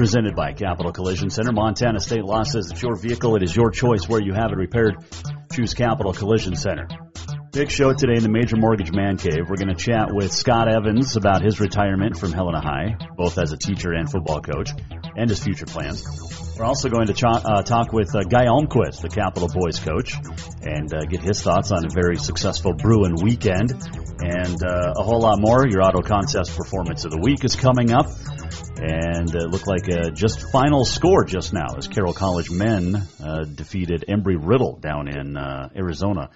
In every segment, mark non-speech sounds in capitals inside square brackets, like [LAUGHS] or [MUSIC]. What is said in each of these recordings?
presented by Capital Collision Center. Montana State Law says it's your vehicle. It is your choice where you have it repaired. Choose Capital Collision Center. Big show today in the Major Mortgage Man Cave. We're going to chat with Scott Evans about his retirement from Helena High, both as a teacher and football coach, and his future plans. We're also going to uh, talk with uh, Guy Almquist, the Capital Boys coach, and uh, get his thoughts on a very successful Bruin weekend, and uh, a whole lot more. Your Auto Concepts Performance of the Week is coming up, and it looked like a just final score just now as Carroll College men uh, defeated Embry Riddle down in uh, Arizona.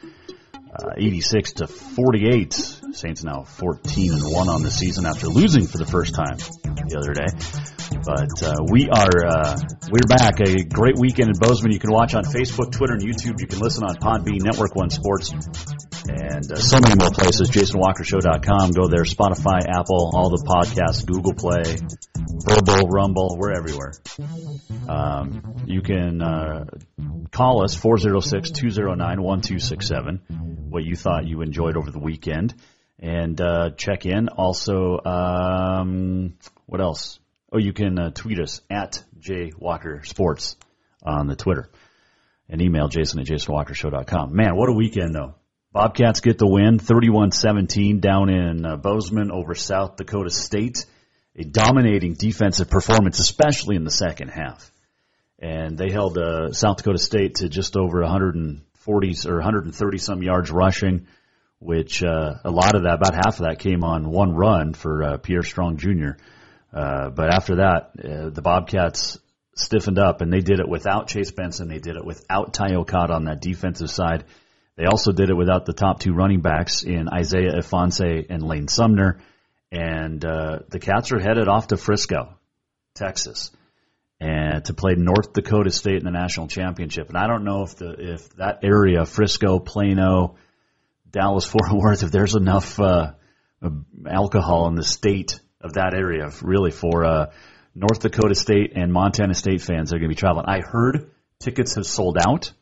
Uh, 86 to 48. Saints now 14 and 1 on the season after losing for the first time the other day. But uh, we are uh, we're back. A great weekend in Bozeman. You can watch on Facebook, Twitter, and YouTube. You can listen on Podbean, Network One Sports, and uh, so many more places. JasonWalkerShow.com. Go there. Spotify, Apple, all the podcasts, Google Play, Verbal, Rumble. We're everywhere. Um, you can uh, call us 406-209-1267. What you thought you enjoyed over the weekend, and uh, check in. Also, um, what else? Oh, you can uh, tweet us at J Walker Sports on the Twitter, and email Jason at JasonWalkerShow.com. Man, what a weekend though! Bobcats get the win, 31-17 down in uh, Bozeman over South Dakota State. A dominating defensive performance, especially in the second half. And they held uh, South Dakota State to just over 140 or 130 some yards rushing, which uh, a lot of that, about half of that, came on one run for uh, Pierre Strong Jr. Uh, but after that, uh, the Bobcats stiffened up, and they did it without Chase Benson. They did it without Ty Okada on that defensive side. They also did it without the top two running backs in Isaiah Ifanse and Lane Sumner. And uh, the Cats are headed off to Frisco, Texas, and to play North Dakota State in the national championship. And I don't know if the if that area, Frisco, Plano, Dallas, [LAUGHS] Fort Worth, if there's enough uh, alcohol in the state of that area, really for uh, North Dakota State and Montana State fans that are going to be traveling. I heard tickets have sold out.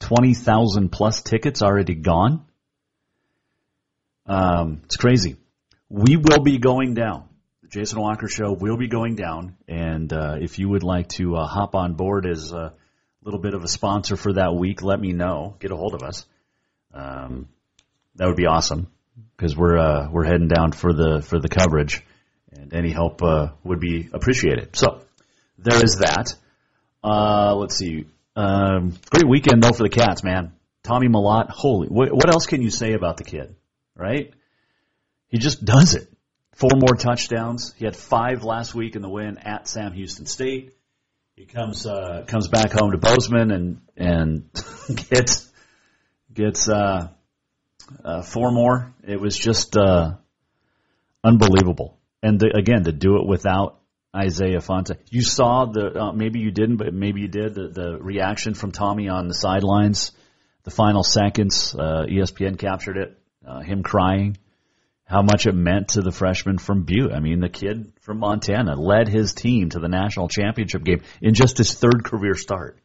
20,000 plus tickets already gone. Um, it's crazy. We will be going down. The Jason Walker Show will be going down. And uh, if you would like to uh, hop on board as a little bit of a sponsor for that week, let me know. Get a hold of us. Um, that would be awesome because we're uh, we're heading down for the for the coverage, and any help uh, would be appreciated. So there is that. Uh, let's see. Um, great weekend though for the Cats, man. Tommy Mellott, holy, what, what else can you say about the kid, right? He just does it. Four more touchdowns. He had five last week in the win at Sam Houston State. He comes uh, comes back home to Bozeman and and [LAUGHS] gets gets uh, uh, four more. It was just uh, unbelievable. And the, again, to do it without Isaiah Ifanse. You saw the uh, maybe you didn't, but maybe you did the, the reaction from Tommy on the sidelines. The final seconds, uh, ESPN captured it. Uh, him crying, how much it meant to the freshman from Butte. I mean, the kid from Montana led his team to the national championship game in just his third career start.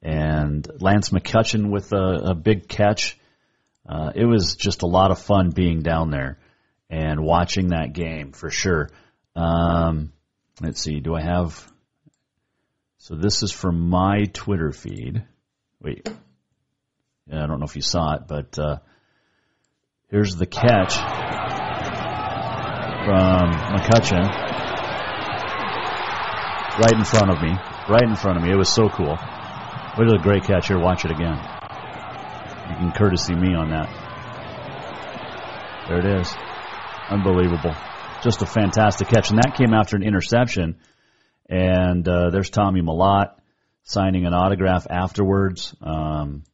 And Lance McCutcheon with a, a big catch. Uh, it was just a lot of fun being down there and watching that game for sure. Um, let's see, do I have? So this is from my Twitter feed. Wait, yeah, I don't know if you saw it, but uh, here's the catch. from McCutcheon. Right in front of me. Right in front of me. It was so cool. What a great catch here. Watch it again. You can courtesy me on that. There it is. Unbelievable. Just a fantastic catch. And that came after an interception. And uh, there's Tommy Mellott signing an autograph afterwards. Um,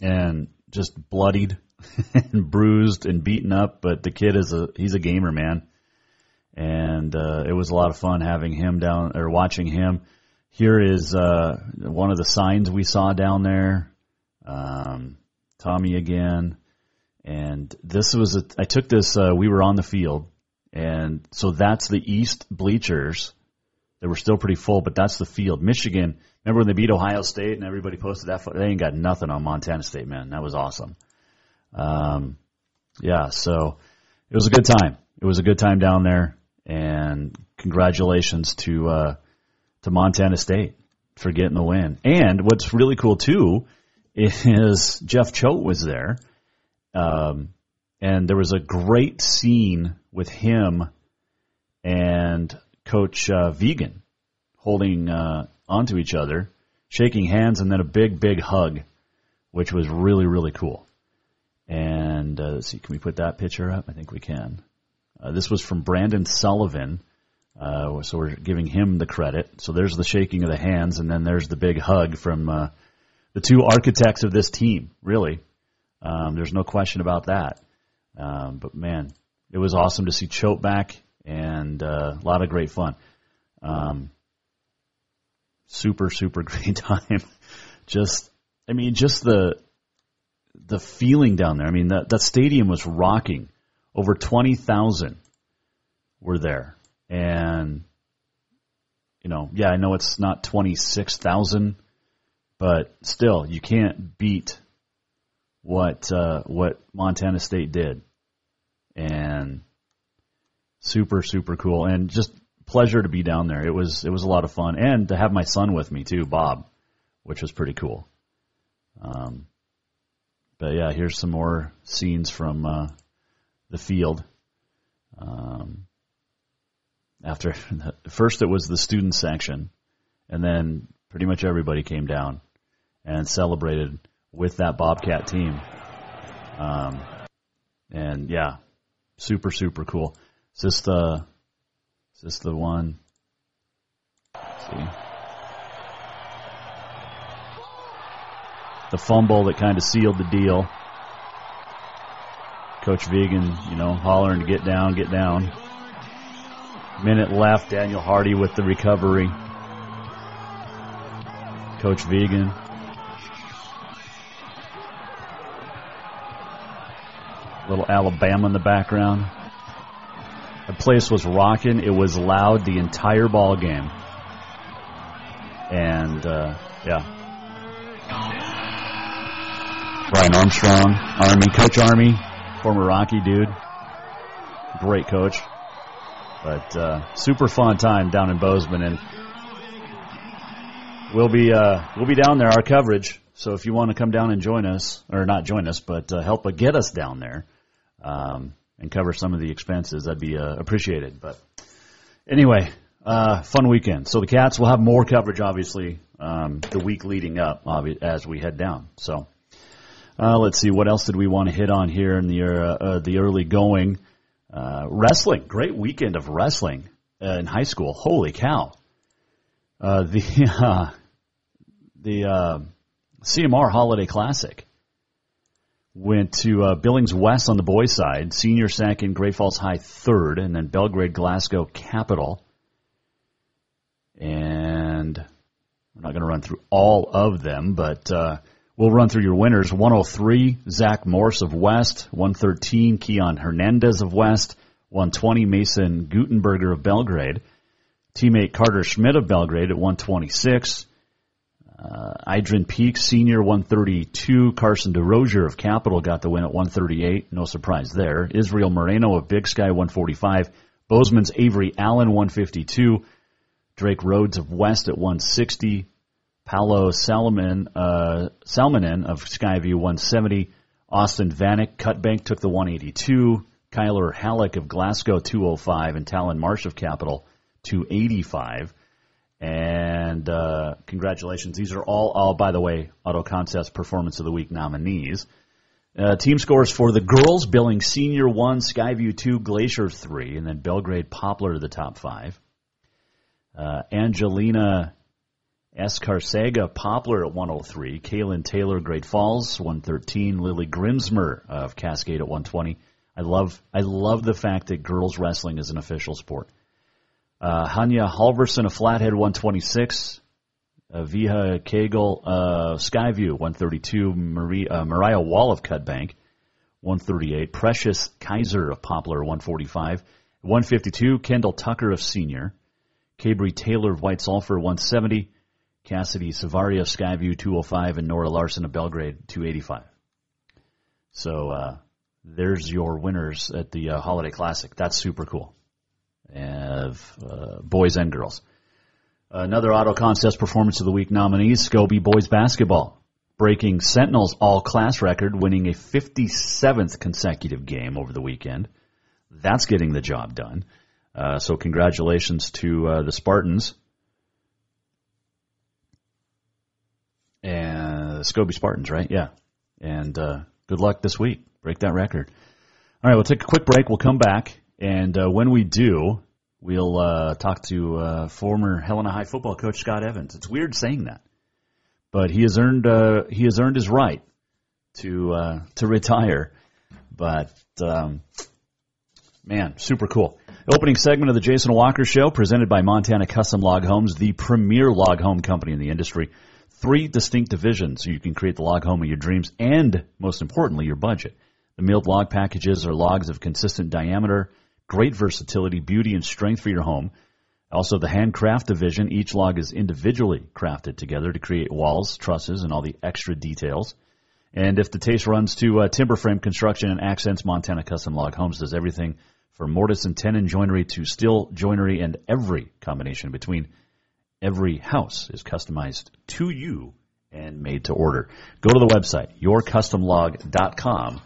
and just bloodied [LAUGHS] and bruised and beaten up, but the kid is a he's a gamer man, and uh, it was a lot of fun having him down or watching him. Here is uh, one of the signs we saw down there. Um, Tommy again, and this was a, I took this. Uh, we were on the field, and so that's the east bleachers. They were still pretty full, but that's the field. Michigan. Remember when they beat Ohio State and everybody posted that? They ain't got nothing on Montana State, man. That was awesome. Um, yeah, so it was a good time. It was a good time down there, and congratulations to uh, to Montana State for getting the win. And what's really cool too is Jeff Choate was there, um, and there was a great scene with him and Coach uh, Vigen holding uh, onto each other, shaking hands, and then a big, big hug, which was really, really cool. And uh, let's see, can we put that picture up? I think we can. Uh, this was from Brandon Sullivan. Uh, so we're giving him the credit. So there's the shaking of the hands, and then there's the big hug from uh, the two architects of this team. Really, um, there's no question about that. Um, but man, it was awesome to see Choate back, and uh, a lot of great fun. Um, super, super [LAUGHS] great time. just, I mean, just the the feeling down there. I mean, that that stadium was rocking. Over twenty thousand were there, and you know, yeah, I know it's not twenty six thousand, but still, you can't beat what uh, what Montana State did, and super super cool, and just pleasure to be down there. It was it was a lot of fun, and to have my son with me too, Bob, which was pretty cool. Um, but yeah, here's some more scenes from uh, the field. Um, after [LAUGHS] first, it was the student section, and then pretty much everybody came down and celebrated with that Bobcat team. Um, and yeah, super super cool. Is this the is this the one? Let's see. the fumble that kind of sealed the deal. Coach Vigen, you know, hollering to get down, get down. Minute left. Daniel Hardy with the recovery. Coach Vigen. Little Alabama in the background. The place was rocking. It was loud the entire ball game. And uh, yeah, Brian Armstrong, Army, Coach Army, former Rocky dude. Great coach. But uh, super fun time down in Bozeman, and we'll be uh, we'll be down there. Our coverage. So if you want to come down and join us, or not join us, but uh, help get us down there um, and cover some of the expenses, that'd be uh, appreciated. But anyway, uh, fun weekend. So the Cats will have more coverage, obviously, um, the week leading up, as we head down. So. Uh, let's see, what else did we want to hit on here in the uh, uh, the early going? Uh, wrestling, great weekend of wrestling uh, in high school. Holy cow! Uh, [LAUGHS] the the CMR Holiday Classic went to uh, Billings West on the boys' side, senior second, Great Falls High third, and then Belgrade Glasgow Capital. And we're not going to run through all of them, but uh, We'll run through your winners. 103, Zach Morse of West. 113, Keon Hernandez of West. 120, Mason Gutenberger of Belgrade. Teammate Carter Schmidt of Belgrade at 126. Uh, Idrin Peak, senior, 132. Carson DeRozier of Capital got the win at 138. No surprise there. Israel Moreno of Big Sky, 145. Bozeman's Avery Allen, 152. Drake Rhodes of West at 160. Paolo Salomon, uh, Salmonen of Skyview 170. Austin Vanek, Cutbank took the 182. Kyler Halleck of Glasgow 205 and Talon Marsh of Capital 285. And uh, congratulations. These are all, all, by the way, Auto Concepts Performance of the Week nominees. Uh, team scores for the girls, Billing Senior 1, Skyview 2, Glacier 3, and then Belgrade Poplar to the top five. Uh, Angelina Escarcega Poplar at 103, Kaylin Taylor Great Falls 113, Lily Grimsmer of Cascade at 120. I love I love the fact that girls wrestling is an official sport. Uh, Hanya Halverson of Flathead 126, uh, Viha Kegel uh, Skyview 132, Maria, uh, Mariah Wall of Cutbank 138, Precious Kaiser of Poplar 145, 152, Kendall Tucker of Senior. Cabry Taylor of White Sulphur 170, Cassidy Savaria of Skyview 205, and Nora Larson of Belgrade 285. So uh, there's your winners at the uh, Holiday Classic. That's super cool. Of uh, boys and girls. Another Auto Concepts Performance of the Week nominees: Scobey boys basketball, breaking Sentinel's all-class record, winning a 57th consecutive game over the weekend. That's getting the job done. Uh, so congratulations to uh, the Spartans and Scobey Spartans, right? Yeah. And uh, good luck this week. Break that record. All right, we'll take a quick break. We'll come back, and uh, when we do, we'll uh, talk to uh, former Helena High football coach Scott Evans. It's weird saying that, but he has earned he has earned his right to to retire. But um, man, super cool. Opening segment of the Jason Walker Show, presented by Montana Custom Log Homes, the premier log home company in the industry. Three distinct divisions so you can create the log home of your dreams and, most importantly, your budget. The milled log packages are logs of consistent diameter, great versatility, beauty, and strength for your home. Also, the handcraft division, each log is individually crafted together to create walls, trusses, and all the extra details. And if the taste runs to uh, timber frame construction and accents, Montana Custom Log Homes does everything from mortise and tenon joinery to steel joinery and every combination between. Every house is customized to you and made to order. Go to the website, yourcustomlog.com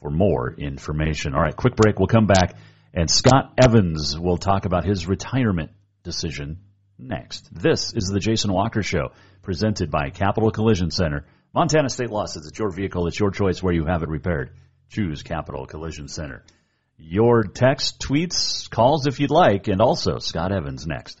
for more information. All right, quick break. We'll come back and Scott Evans will talk about his retirement decision next. This is the Jason Walker Show, presented by Capital Collision Center. Montana State Law says it's your vehicle, it's your choice where you have it repaired. Choose Capital Collision Center your text, tweets, calls if you'd like, and also Scott Evans next.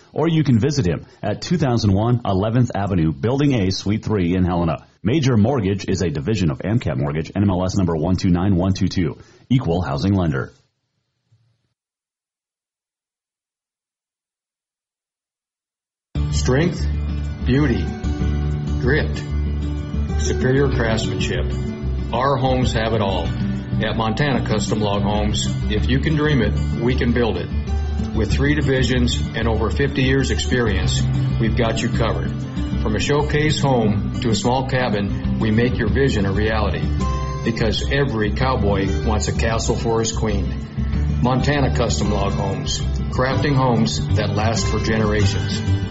or you can visit him at 2001 11th Avenue, Building A, Suite 3 in Helena. Major Mortgage is a division of AMCAP Mortgage, NMLS number 129122, equal housing lender. Strength, beauty, grit, superior craftsmanship our homes have it all. At Montana Custom Log Homes, if you can dream it, we can build it. With three divisions and over 50 years experience, we've got you covered. From a showcase home to a small cabin, we make your vision a reality. Because every cowboy wants a castle for his queen. Montana Custom Log Homes, crafting homes that last for generations.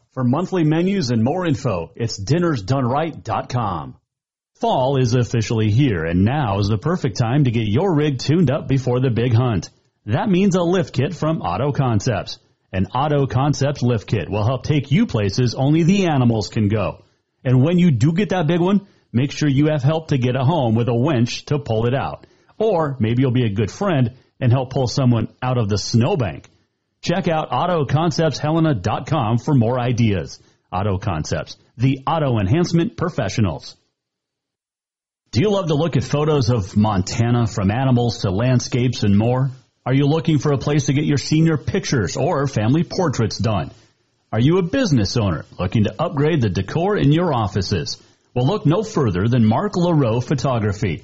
For monthly menus and more info, it's dinnersdoneright.com. Fall is officially here, and now is the perfect time to get your rig tuned up before the big hunt. That means a lift kit from Auto Concepts. An Auto Concepts lift kit will help take you places only the animals can go. And when you do get that big one, make sure you have help to get it home with a winch to pull it out. Or maybe you'll be a good friend and help pull someone out of the snowbank. Check out AutoConceptsHelena.com for more ideas. Auto Concepts, the auto enhancement professionals. Do you love to look at photos of Montana from animals to landscapes and more? Are you looking for a place to get your senior pictures or family portraits done? Are you a business owner looking to upgrade the decor in your offices? Well, look no further than Mark LaRoe Photography.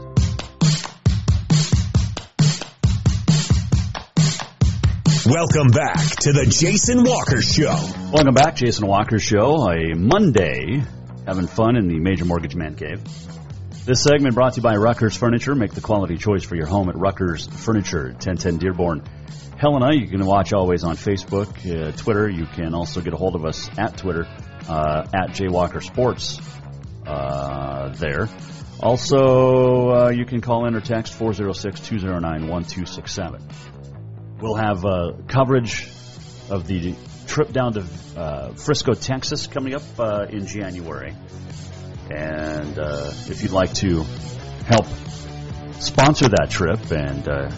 Welcome back to the Jason Walker Show. Welcome back, Jason Walker Show. A Monday, having fun in the Major Mortgage Man Cave. This segment brought to you by Ruckers Furniture. Make the quality choice for your home at Ruckers Furniture, 1010 Dearborn. Helena, you can watch always on Facebook, uh, Twitter. You can also get a hold of us at Twitter, uh, at J Walker Sports uh, there. Also, uh, you can call in or text 406 209 1267. We'll have uh, coverage of the trip down to uh, Frisco, Texas, coming up uh, in January. And uh, if you'd like to help sponsor that trip and uh,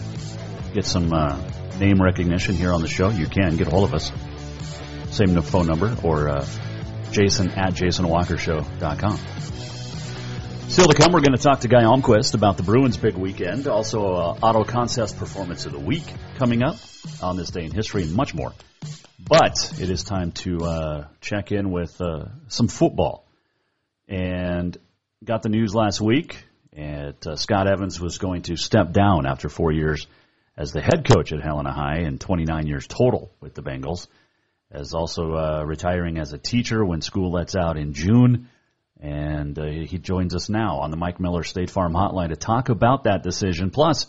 get some uh, name recognition here on the show, you can get a hold of us. Same phone number or jason at jasonwalkershow.com. Still to come, we're going to talk to Guy Almquist about the Bruins' big weekend, also uh, Auto Concepts Performance of the Week coming up on this day in history, and much more. But it is time to uh, check in with uh, some football. And got the news last week, and uh, Scott Evans was going to step down after four years as the head coach at Helena High and 29 years total with the Bengals, as also uh, retiring as a teacher when school lets out in June and uh, he joins us now on the Mike Miller State Farm Hotline to talk about that decision, plus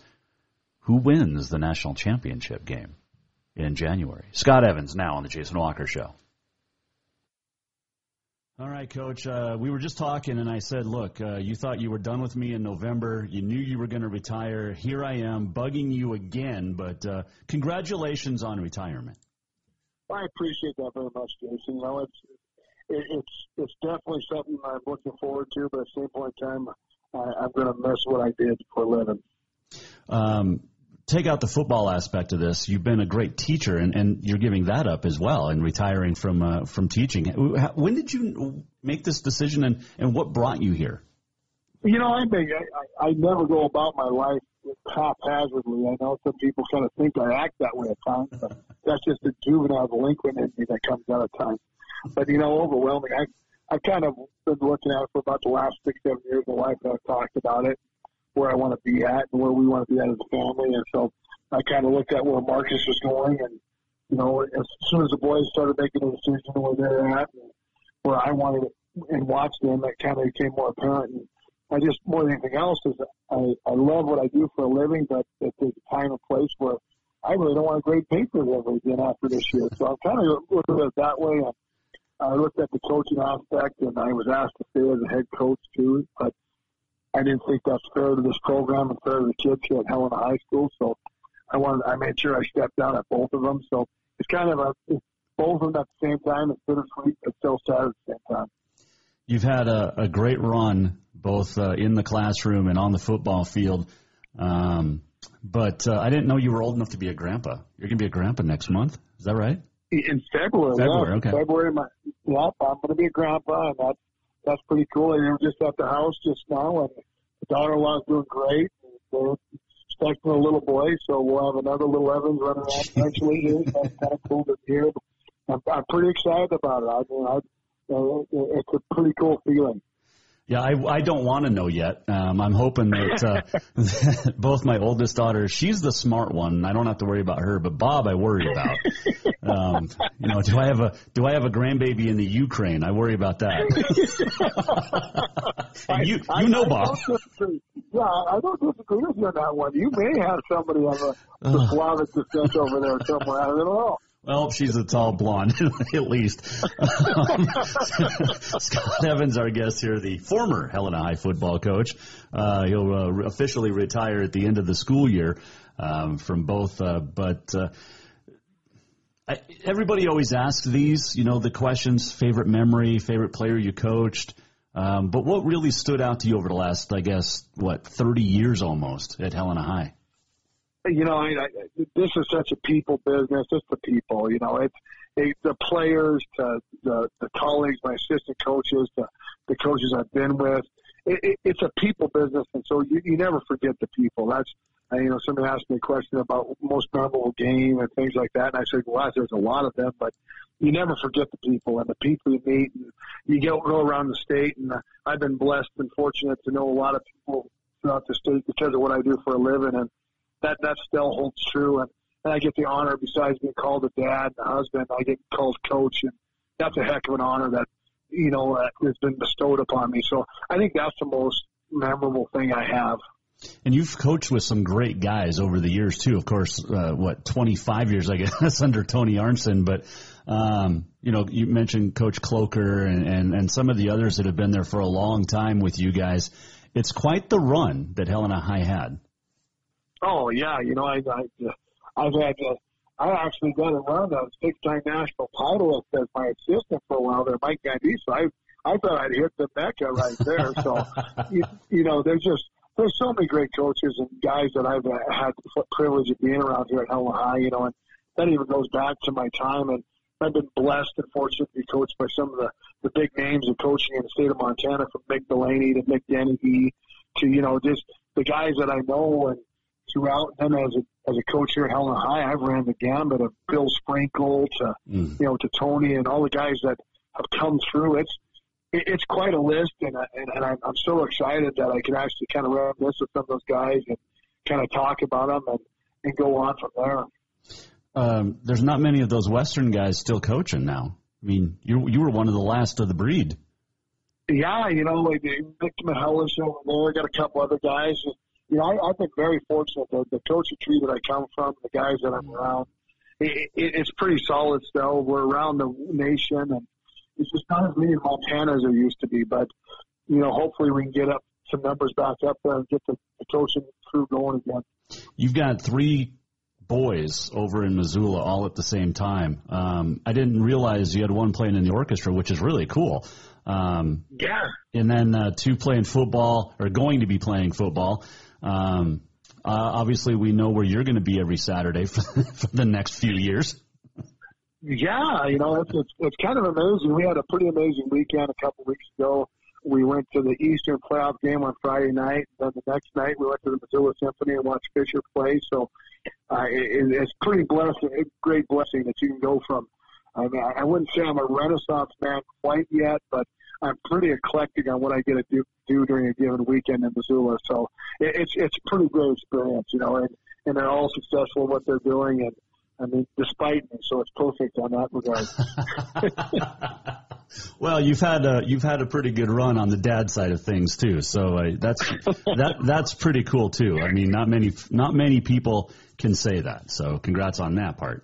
who wins the national championship game in January. Scott Evans now on the Jason Walker Show. All right, Coach. Uh, we were just talking, and I said, "Look, uh, you thought you were done with me in November. You knew you were going to retire. Here I am, bugging you again. But uh, congratulations on retirement." I appreciate that very much, Jason. You know, it's it, it's it's definitely something I'm looking forward to. But at the same point in time, I, I'm going to miss what I did for a living. Um, take out the football aspect of this. You've been a great teacher, and, and you're giving that up as well, and retiring from uh, from teaching. When did you make this decision, and, and what brought you here? You know, I make I, I never go about my life haphazardly. I know some people kind of think I act that way at times, but that's just a juvenile delinquent in me that comes out at times. But you know, overwhelming. I I kind of been looking at it for about the last six seven years of life. And I've talked about it, where I want to be at and where we want to be at as a family. And so I kind of looked at where Marcus was going, and you know, as soon as the boys started making a decision where they're at and where I wanted it, and watched them, it kind of became more apparent. And I just more than anything else is I I love what I do for a living, but there's a time and place where I really don't want to grade papers ever again after this year. So I'm kind of looking at it that way. And I looked at the coaching aspect, and I was asked to stay as a head coach too, but I didn't think that's fair to this program and fair to the kids here at Helena High School. So I wanted, I made sure I stepped down at both of them. So it's kind of a it's both of them at the same time. It's bittersweet, but still sad at the same time. You've had a, a great run both uh, in the classroom and on the football field. Um, but uh, I didn't know you were old enough to be a grandpa. You're going to be a grandpa next month. Is that right? In February. February, yeah. okay. February. My, yeah, I'm going to be a grandpa, and that's that's pretty cool. And we're just at the house just now, and the daughter-in-law's doing great. They're expecting a little boy, so we'll have another little Evans running around [LAUGHS] eventually. Here. That's kind of cool to hear. I'm, I'm pretty excited about it. I mean, I, uh, it's a pretty cool feeling. Yeah, I, I don't want to know yet. Um, I'm hoping that uh, [LAUGHS] both my oldest daughter, she's the smart one. I don't have to worry about her, but Bob, I worry about. Um, you know, do I have a do I have a grandbaby in the Ukraine? I worry about that. [LAUGHS] and you you know Bob. Yeah, I don't disagree with you on that one. You may have somebody of a the Slavic descent over there somewhere. I don't know. Well, she's a tall blonde, [LAUGHS] at least. Um, [LAUGHS] Scott Evans, our guest here, the former Helena High football coach. Uh, he'll uh, officially retire at the end of the school year um, from both, uh, but. Uh, I, everybody always asks these, you know, the questions: favorite memory, favorite player you coached. Um, but what really stood out to you over the last, I guess, what, 30 years almost at Helena High? You know, I, I, this is such a people business. It's the people, you know, it's it, the players to the, the colleagues, my assistant coaches, the, the coaches I've been with. It, it, it's a people business, and so you, you never forget the people. That's, you know, somebody asked me a question about most memorable game and things like that, and I said, well, there's a lot of them, but you never forget the people and the people you meet, and you get go around the state, and uh, I've been blessed and fortunate to know a lot of people throughout the state because of what I do for a living, and that that still holds true. And, and I get the honor, besides being called a dad and a husband, I get called coach, and that's a heck of an honor that you know uh, has been bestowed upon me. So I think that's the most memorable thing I have. And you've coached with some great guys over the years too. Of course, uh, what 25 years, I [LAUGHS] guess, under Tony Arntson. But um, you know, you mentioned Coach Cloker and, and and some of the others that have been there for a long time with you guys. It's quite the run that Helena High had. Oh yeah, you know I, I I've had uh, I actually got around a six-time national title as my assistant for a while there, Mike Gandhi. So I I thought I'd hit the mecca right there. So [LAUGHS] you, you know, there's just there's so many great coaches and guys that I've uh, had the privilege of being around here at Helena High. You know, and that even goes back to my time and. I've been blessed and fortunate to be coached by some of the, the big names of coaching in the state of Montana, from Mick Delaney to Mick Dennehy to, you know, just the guys that I know and throughout. Then as a as a coach here at Helena High, I've ran the gambit of Bill Sprinkle to mm. you know to Tony and all the guys that have come through. It's it, it's quite a list, and and, and I'm, I'm so excited that I can actually kind of reminisce with some of those guys and kind of talk about them and and go on from there. Um, there's not many of those Western guys still coaching now. I mean, you you were one of the last of the breed. Yeah, you know, like Nick Mahelis over there. Got a couple other guys you know, I, I've been very fortunate. The, the coaching tree that I come from, the guys that I'm around, it, it, it's pretty solid still. We're around the nation, and it's just not as many in Montana as there used to be. But you know, hopefully we can get up some numbers back up there and get the, the coaching crew going again. You've got three boys over in Missoula all at the same time. Um, I didn't realize you had one playing in the orchestra, which is really cool. Um, yeah. And then uh, two playing football or going to be playing football. Um, uh, obviously, we know where you're going to be every Saturday for, [LAUGHS] for the next few years. Yeah, you know, it's, it's it's kind of amazing. We had a pretty amazing weekend a couple weeks ago. We went to the Eastern playoff game on Friday night. And then the next night, we went to the Missoula Symphony and watched Fisher play. So uh, it, it's pretty blessing, a great blessing that you can go from. I mean, I wouldn't say I'm a Renaissance man quite yet, but I'm pretty eclectic on what I get to do, do during a given weekend in Missoula. So it, it's it's a pretty great experience, you know, and and they're all successful in what they're doing, and I mean, despite me, so it's perfect on that regard. [LAUGHS] well, you've had a you've had a pretty good run on the dad side of things too, so uh, that's that that's pretty cool too. I mean, not many not many people can say that. So, congrats on that part.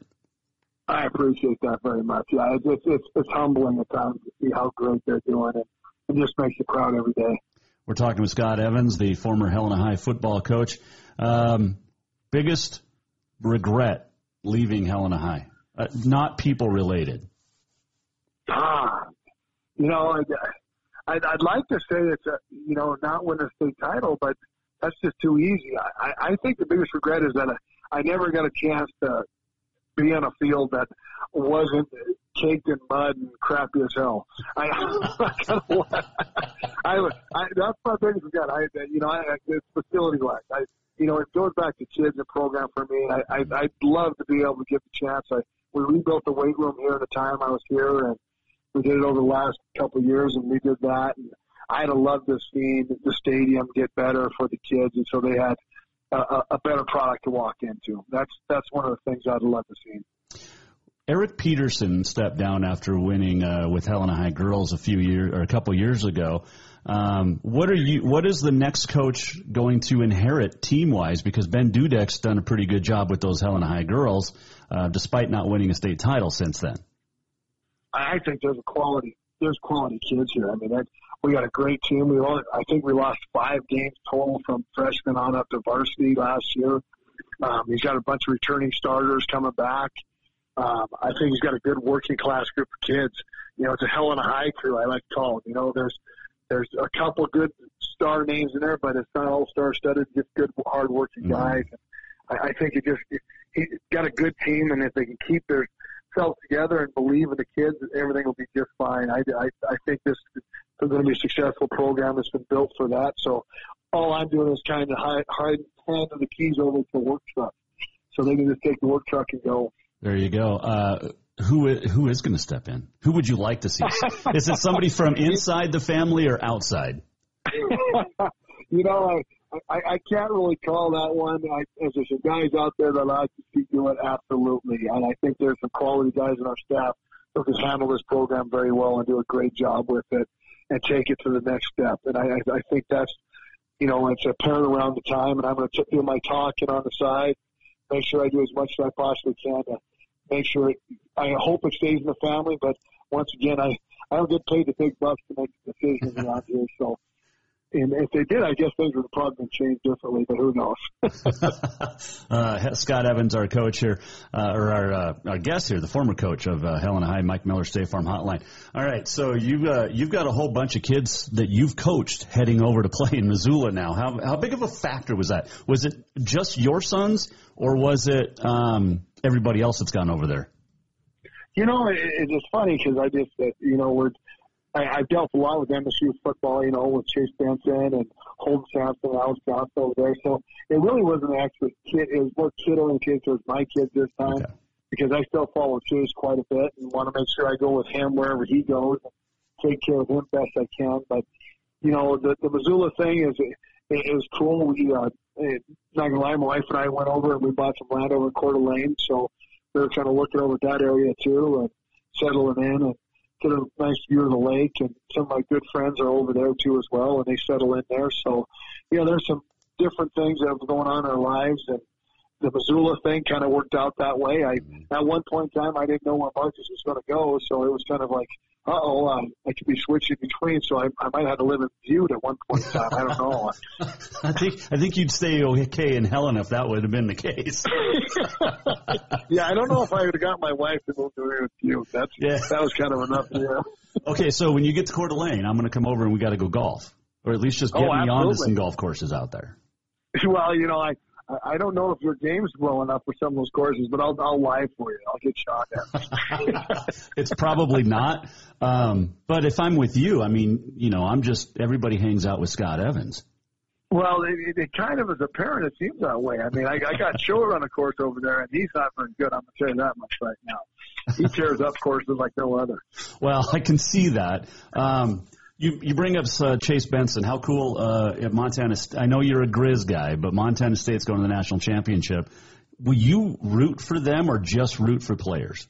I appreciate that very much. Yeah, it's it's it's, it's humbling at times to see how great they're doing, and it just makes you proud every day. We're talking with Scott Evans, the former Helena High football coach. Um, biggest regret leaving Helena High? Uh, not people related. Ah, you know, I'd, I'd, I'd like to say it's a, you know not win a state title, but that's just too easy. I, I think the biggest regret is that I, I never got a chance to be on a field that wasn't caked in mud and crappy as hell. I, [LAUGHS] I, I, I that's my biggest regret. I, you know, I, it's facility wise. I, you know, it goes back to kids and program for me. I, I, I'd love to be able to get the chance. I, we rebuilt the weight room here at the time I was here, and we did it over the last couple of years, and we did that. And I'd have loved to see the stadium get better for the kids, and so they had a, a better product to walk into. That's that's one of the things I'd love to see. Eric Peterson stepped down after winning uh, with Helena High girls a few years or a couple years ago. Um, what are you? What is the next coach going to inherit team wise? Because Ben Dudek's done a pretty good job with those Helena High girls, uh, despite not winning a state title since then. I think there's a quality. There's quality kids here. I mean, that, we got a great team. We only, I think we lost five games total from freshman on up to varsity last year. Um, he's got a bunch of returning starters coming back. Um, I think he's got a good working class group of kids. You know, it's a Helena High crew. I like to call it. You know, there's there's a couple good star names in there, but it's not all star studded. Just good, hard working mm-hmm. guys. I, I think it just he's got a good team, and if they can keep their selves together and believe in the kids, everything will be just fine. I, I, I think this is going to be a successful program that's been built for that. So all I'm doing is kind of hide, hide hand the keys over to the work truck, so they can just take the work truck and go. There you go. Uh, who who is going to step in? Who would you like to see? is it somebody from inside the family or outside? [LAUGHS] you know, I, I I can't really call that one. I, as there's some guys out there that I like to see do it absolutely, and I think there's some quality guys in our staff who can handle this program very well and do a great job with it and take it to the next step. And I I, I think that's you know it's apparent around the time, and I'm going to do my talking on the side, make sure I do as much as I possibly can to make sure it, I hope it stays in the family. But once again, I, I don't get paid the big bucks to make decisions [LAUGHS] around here. So, and if they did, I guess things would probably been changed differently, but who knows? [LAUGHS] [LAUGHS] uh, Scott Evans, our coach here, uh, or our, uh, our guest here, the former coach of uh, Helena High, Mike Miller State Farm Hotline. All right, so you uh, you've got a whole bunch of kids that you've coached heading over to play in Missoula now. How how big of a factor was that? Was it just your sons, or was it um, everybody else that's gone over there? You know, it, it's just funny because I just, uh, you know, we're, I, I've dealt a lot with MSU football, you know, with Chase Benson and Holden Sampson and Alex Johnson over there. So it really wasn't actually kid, it was more kid oriented towards my kids this time okay. because I still follow Chase quite a bit and want to make sure I go with him wherever he goes and take care of him best I can. But, you know, the, the Missoula thing is, it, it was cool. We, uh, it, not gonna lie, my wife and I went over and we bought some land over in Coeur d'Alene, so we were kind of looking over that area too and settling in and get a nice view of the lake. And some of my good friends are over there too as well, and they settle in there. So, yeah, there's some different things that are going on in our lives, and the Missoula thing kind of worked out that way. I at one point in time I didn't know where Marcus was going to go, so it was kind of like, uh oh, um, I could be switching between. So I, I might have to live in Butte at one point in time. I don't know. [LAUGHS] I think I think you'd stay okay in Helen if that would have been the case. [LAUGHS] yeah, I don't know if I would have got my wife to move to Butte. That's yeah. that was kind of enough. Yeah. [LAUGHS] okay, so when you get to Coeur d'Alene, I'm going to come over and we got to go golf, or at least just get oh, me on to some golf courses out there. Well, you know, I I don't know if your game's well enough for some of those courses, but I'll I'll lie for you. I'll get shot at. [LAUGHS] it's probably not. Um, but if I'm with you, I mean, you know, I'm just everybody hangs out with Scott Evans. Well, it, it kind of is apparent. It seems that way. I mean, I, I got Schiller on a course over there, and he's not very good. I'm gonna tell you that much right now. He tears up courses like no other. Well, I can see that. Um, you you bring up uh, Chase Benson. How cool uh, at Montana? I know you're a Grizz guy, but Montana State's going to the national championship. Will you root for them or just root for players?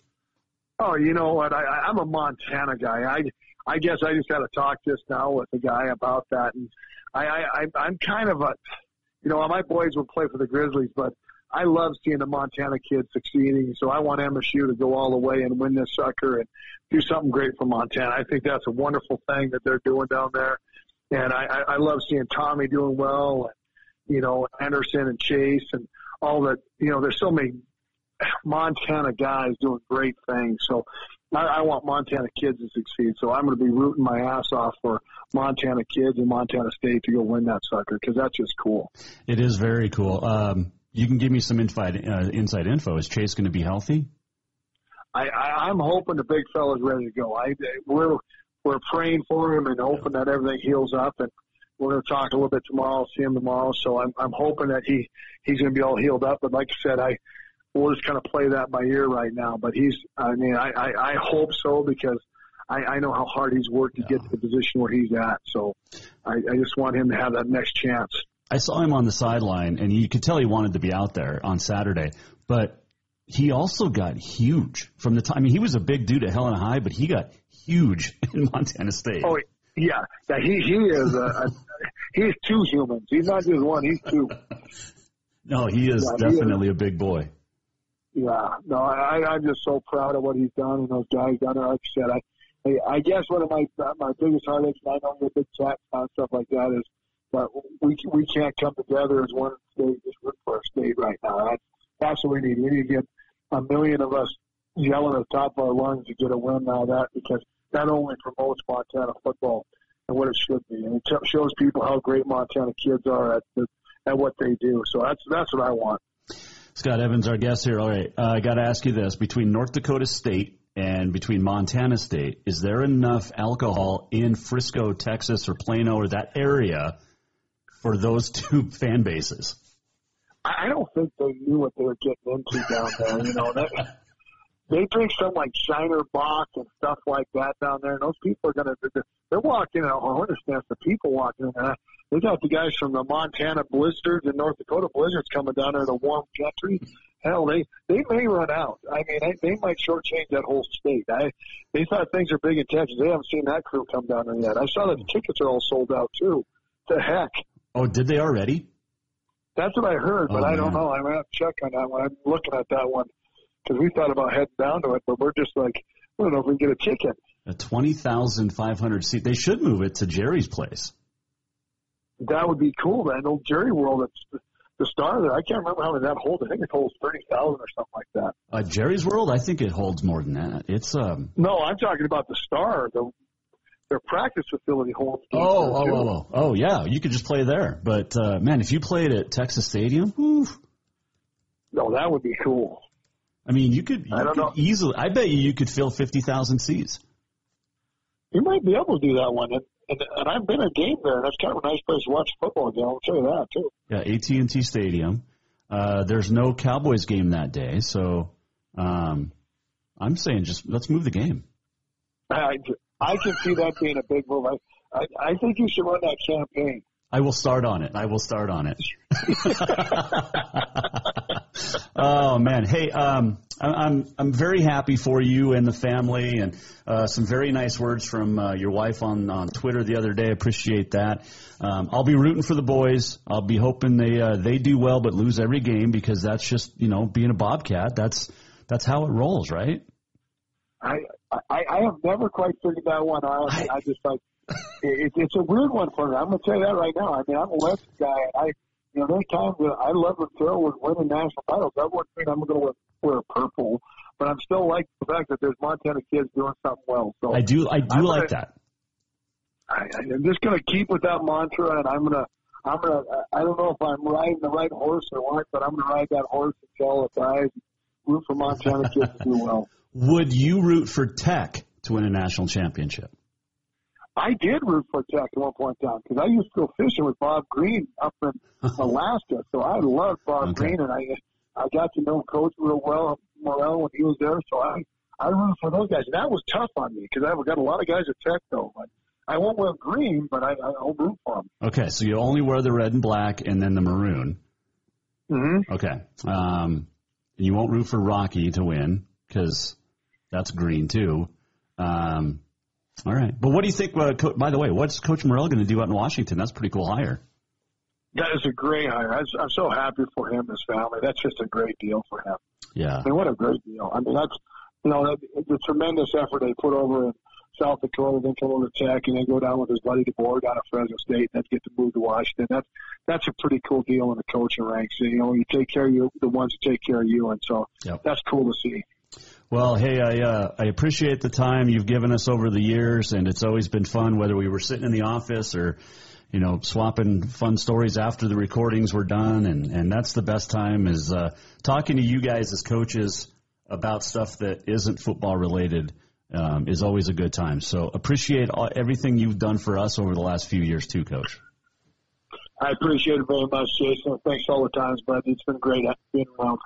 Oh, you know what? I, I'm a Montana guy. I I guess I just had to talk just now with the guy about that, and I, I I'm kind of a, you know, my boys will play for the Grizzlies, but I love seeing the Montana kids succeeding. So I want MSU to go all the way and win this sucker and do something great for Montana. I think that's a wonderful thing that they're doing down there, and I I, I love seeing Tommy doing well, and you know Anderson and Chase and all that. You know, there's so many Montana guys doing great things. So I, I want Montana kids to succeed. So I'm going to be rooting my ass off for Montana kids and Montana State to go win that sucker because that's just cool. It is very cool. Um, you can give me some inside uh, inside info. Is Chase going to be healthy? I, I, I'm hoping the big fella's ready to go. I we're we're praying for him and hoping that everything heals up and we're going to talk a little bit tomorrow, see him tomorrow. So I'm, I'm hoping that he, he's going to be all healed up. But like I said, I, we'll just kind of play that by ear right now. But he's, I mean, I, I, I hope so because I, I know how hard he's worked to get to the position where he's at. So I, I just want him to have that next chance. I saw him on the sideline, and you could tell he wanted to be out there on Saturday. But he also got huge from the time. I mean, he was a big dude at Helena High, but he got huge [LAUGHS] in Montana State. Oh, yeah, yeah. He he is a, a he's two humans. He's not just one. He's two. no, he is yeah, definitely he is. a big boy. Yeah, no, I, I'm just so proud of what he's done and those guys down there. Like I said, I, I guess one of my my biggest heartaches, and I know you're a big chat and stuff like that, is that we we can't come together as one state, just root for our state right now. That's that's what we need. We need to get a million of us yelling at the top of our lungs to get a win out of that because that only promotes Montana football and what it should be, and it shows people how great Montana kids are at the, at what they do. So that's that's what I want. Scott Evans, our guest here. All right, uh, I got to ask you this: between North Dakota State and between Montana State, is there enough alcohol in Frisco, Texas, or Plano, or that area for those two [LAUGHS] fan bases? I don't think they knew what they were getting into down there. You know, they, [LAUGHS] they drink something like Shiner Bock and stuff like that down there, and those people are going to, they're walking out. I understand the people walking in. They got the guys from the Montana Blizzards and North Dakota Blizzards coming down there to warm country. Hell, they they may run out. I mean, they, they might shortchange that whole state. I they thought things are big in Texas. They haven't seen that crew come down there yet. I saw that the tickets are all sold out too. The heck. Oh, did they already? That's what I heard, but oh, I don't know. I'm gonna have to check on that one. I'm looking at that one because we thought about heading down to it, but we're just like, I don't know if we can get a ticket. A twenty thousand five hundred seat. They should move it to Jerry's place. That would be cool. That old Jerry World. That's the star there. I can't remember how many that holds. I think it holds thirty thousand or something like that. Uh, Jerry's World. I think it holds more than that. It's um. No, I'm talking about the star. The their practice facility holds. Oh, oh, oh, oh, oh, yeah. You could just play there. But uh, man, if you played at Texas Stadium, oof. no, that would be cool. I mean, you could, you I don't could know. easily. I bet you you could fill fifty thousand seats. You might be able to do that one, and, and, and I've been a game there, and that's kind of a nice place to watch football game. I'll tell you that too. Yeah, AT and T Stadium. Uh, there's no Cowboys game that day, so um, I'm saying just let's move the game. I, I can see that being a big move. I, I, I think you should run that campaign. I will start on it. I will start on it. [LAUGHS] oh man, hey, um, I'm I'm very happy for you and the family, and uh, some very nice words from uh, your wife on on Twitter the other day. Appreciate that. Um, I'll be rooting for the boys. I'll be hoping they uh, they do well, but lose every game because that's just you know being a Bobcat. That's that's how it rolls, right? I I, I have never quite figured that one out. I, I just like it, it's a weird one for me. I'm gonna tell you that right now. I mean, I'm a West guy. I you know, there's times that I love when Phil was winning national titles. That wouldn't mean I'm gonna wear, wear purple, but I'm still like the fact that there's Montana kids doing something well. So I do I do I'm like gonna, that. I, I'm just gonna keep with that mantra, and I'm gonna. I'm gonna. I don't know if I'm riding the right horse or what, but I'm gonna ride that horse until it dies. Root for Montana kids to do well. [LAUGHS] Would you root for Tech to win a national championship? I did root for Tech at one point in time because I used to go fishing with Bob Green up in [LAUGHS] Alaska. So I loved Bob okay. Green, and I I got to know Coach real well, Morrell, when he was there. So I I rooted for those guys. And that was tough on me because I've got a lot of guys at Tech though. But I won't wear green, but I I'll root for them. Okay, so you only wear the red and black, and then the maroon. Mm-hmm. Okay. Um, you won't root for Rocky to win because That's green too. Um, all right. But what do you think? Uh, Co- by the way, what's Coach Morrell going to do out in Washington? That's a pretty cool hire. That is a great hire. I'm, I'm so happy for him and his family. That's just a great deal for him. Yeah. I mean, what a great deal. I mean, that's, you know, the, the tremendous effort they put over in South Dakota, then come over to Tech, and then go down with his buddy DeBoer down at Fresno State, and then get to move to Washington. That's that's a pretty cool deal in the coaching ranks. You know, you take care of you, the ones that take care of you, and so Yep. that's cool to see. Well, hey, I uh, I appreciate the time you've given us over the years, and it's always been fun whether we were sitting in the office or, you know, swapping fun stories after the recordings were done, and and that's the best time is uh, talking to you guys as coaches about stuff that isn't football related. Um, is always a good time. So appreciate all, everything you've done for us over the last few years too, Coach. I appreciate it very much, Jason. Thanks all the times, bud. It's been great being around.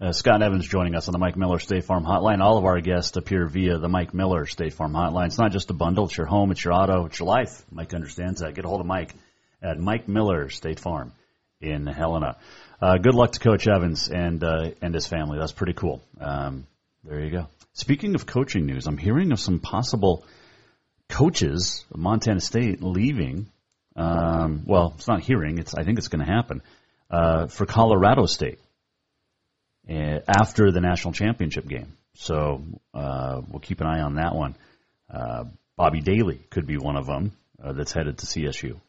Uh, Scott Evans joining us on the Mike Miller State Farm Hotline. All of our guests appear via the Mike Miller State Farm Hotline. It's not just a bundle; it's your home, it's your auto, it's your life. Mike understands that. Get a hold of Mike at Mike Miller State Farm in Helena. Uh, good luck to Coach Evans and uh, and his family. That's pretty cool. Um, there you go. Speaking of coaching news, I'm hearing of some possible coaches of Montana State leaving. Um, well, it's not hearing; it's I think it's going to happen uh, for Colorado State after the national championship game. So uh, we'll keep an eye on that one. Uh, Bobby Daly could be one of them uh, that's headed to CSU.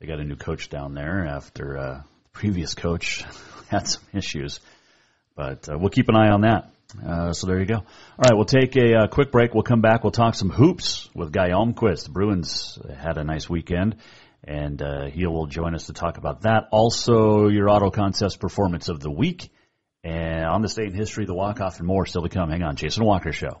They got a new coach down there after uh, the previous coach [LAUGHS] had some issues, but uh, we'll keep an eye on that. Uh, so there you go. All right, we'll take a uh, quick break. We'll come back. We'll talk some hoops with Guy Almquist. The Bruins had a nice weekend, and uh, he will join us to talk about that. Also, your Auto Concepts Performance of the Week. And on the state and history, the walk-off, and more still to come. Hang on, Jason Walker Show.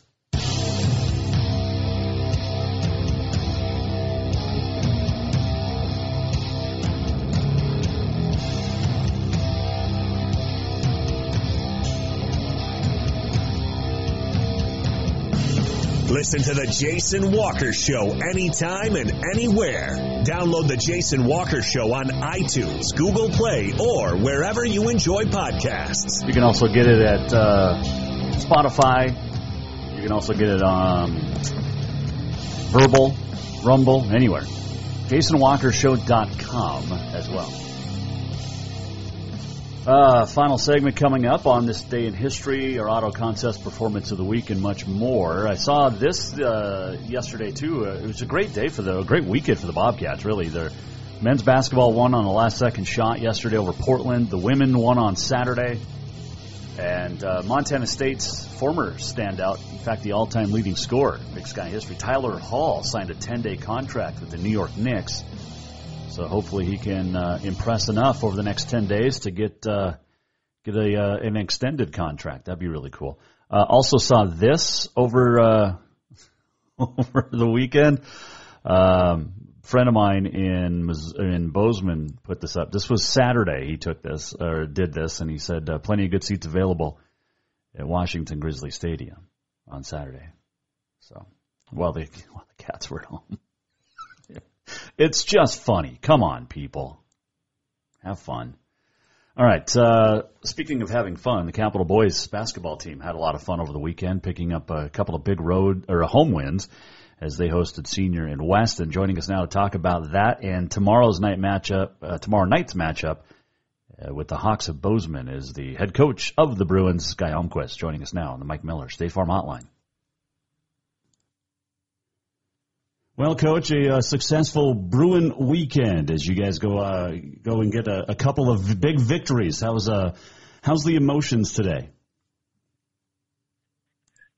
Listen to the Jason Walker Show anytime and anywhere. Download the Jason Walker Show on iTunes, Google Play, or wherever you enjoy podcasts. You can also get it at uh, Spotify. You can also get it on Verbal, Rumble, anywhere. JasonWalkerShow.com as well. Uh, final segment coming up on this day in history, our Auto Concepts performance of the week, and much more. I saw this uh, yesterday too. Uh, it was a great day for the a great weekend for the Bobcats. Really, their men's basketball won on the last second shot yesterday over Portland. The women won on Saturday, and uh, Montana State's former standout, in fact, the all-time leading scorer, Big Sky history, Tyler Hall signed a 10-day contract with the New York Knicks. So hopefully he can uh, impress enough over the next ten days to get uh, get a uh, an extended contract. That'd be really cool. Uh, also saw this over uh, [LAUGHS] over the weekend. Um, friend of mine in in Bozeman put this up. This was Saturday. He took this or did this, and he said uh, plenty of good seats available at Washington Grizzly Stadium on Saturday. So while the [LAUGHS] while the cats were at home. It's just funny. Come on, people. Have fun. All right. Uh, speaking of having fun, the Capital Boys basketball team had a lot of fun over the weekend, picking up a couple of big road or home wins as they hosted Senior in And Joining us now to talk about that and tomorrow's night matchup, uh, tomorrow night's matchup uh, with the Hawks of Bozeman is the head coach of the Bruins, Guy Almquist, joining us now on the Mike Miller State Farm Hotline. Well, Coach, a, uh, successful Bruin weekend as you guys go uh, go and get a, a, couple of big victories. How's uh, how's the emotions today?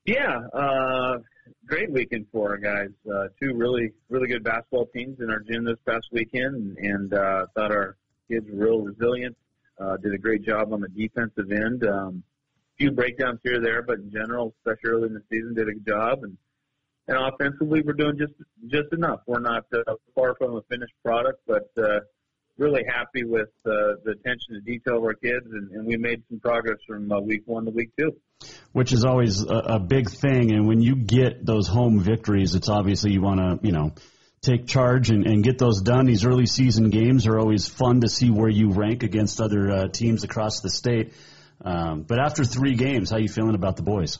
Yeah, uh, great weekend for our guys. Uh, two really really good basketball teams in our gym this past weekend, and uh, thought our kids were real resilient. Did a great job on the defensive end. Um, few breakdowns here or there, but in general, especially early in the season, did a good job and and offensively, we're doing just just enough. We're not uh, far from a finished product, but uh, really happy with uh, the attention to detail of our kids, and, and we made some progress from uh, week one to week two. Which is always a, a big thing, and when you get those home victories, it's obviously you want to, you know, take charge and, and get those done. These early season games are always fun to see where you rank against other uh, teams across the state. Um, but after three games, how you feeling about the boys?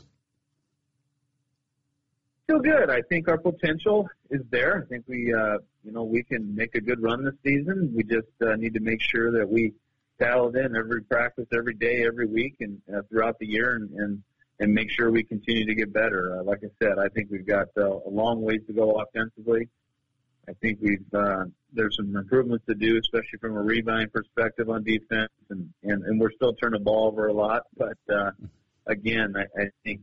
Feel good. I think our potential is there. I think we, uh, you know, we can make a good run this season. We just uh, need to make sure that we dial it in every practice, every day, every week, and uh, throughout the year, and, and and make sure we continue to get better. Uh, like I said, I think we've got uh, a long ways to go offensively. I think we've uh, there's some improvements to do, especially from a rebounding perspective on defense, and and, and we're still turning the ball over a lot. But uh, again, I, I think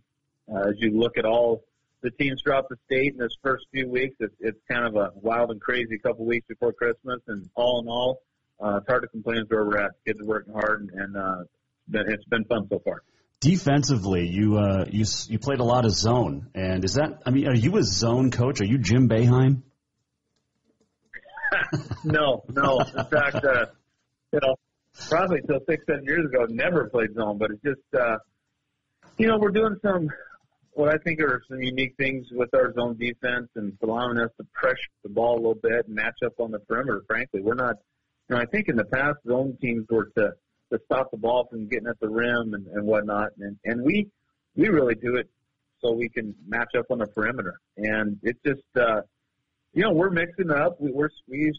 uh, as you look at all the teams throughout the state in this first few weeks. It's, it's kind of a wild and crazy couple weeks before Christmas, and all in all, uh, it's hard to complain where we're at. Kids are working hard, and, and uh, it's been it's been fun so far. Defensively, you uh, you you played a lot of zone, and is that? I mean, are you a zone coach? Are you Jim Boeheim? [LAUGHS] no, no. In fact, uh, you know, probably until six, seven years ago, never played zone. But it's just, uh, you know, we're doing some what I think are some unique things with our zone defense and allowing us to pressure the ball a little bit and match up on the perimeter. Frankly, we're not. You know, I think in the past zone teams were to to stop the ball from getting at the rim and, and whatnot, and and we we really do it so we can match up on the perimeter. And it's just uh, you know we're mixing up. We we're we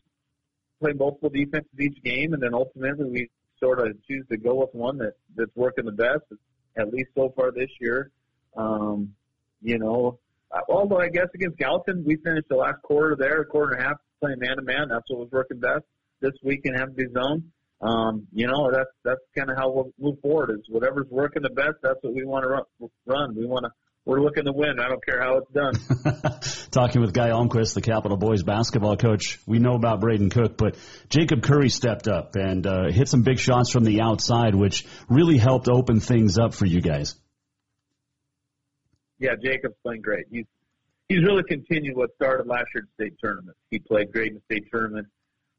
play multiple defenses each game, and then ultimately we sort of choose to go with one that that's working the best, at least so far this year. Um, you know, uh, although I guess against Gallatin, we finished the last quarter there, a quarter and a half playing man to man. That's what was working best this week in Hampton zone. um, you know, that's that's kind of how we'll move forward. Is whatever's working the best, that's what we want to run. run. We want to. We're looking to win. I don't care how it's done. [LAUGHS] Talking with Guy Almquist, the Capital Boys basketball coach. We know about Braden Cook, but Jacob Curry stepped up and uh, hit some big shots from the outside, which really helped open things up for you guys. Yeah, Jacob's playing great. He's he's really continued what started last year's state tournament. He played great in the state tournament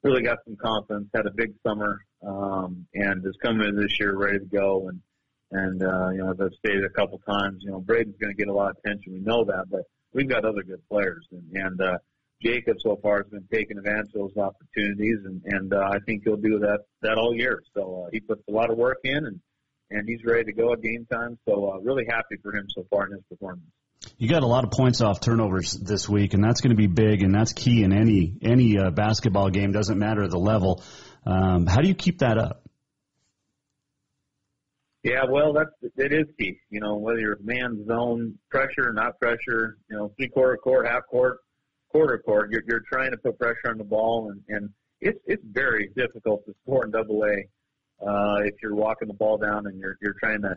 really got some confidence, had a big summer, um, and is coming in this year ready to go. And, and, uh, you know, as I've stated a couple times, you know, Braden's going to get a lot of attention. We know that, but we've got other good players. And, and, uh, Jacob so far has been taking advantage of those opportunities, and, and uh, I think he'll do that that all year. So uh, he puts a lot of work in, and and he's ready to go at game time. So uh, really happy for him so far in his performance. You got a lot of points off turnovers this week, and that's going to be big, and that's key in any any uh, basketball game. Doesn't matter the level. Um, how do you keep that up? Yeah, well, that's it is key. You know, whether you're man zone pressure, not pressure, you know, three quarter court, half court, quarter court, you're, you're trying to put pressure on the ball, and and it's it's very difficult to score in double A uh, if you're walking the ball down and you're you're trying to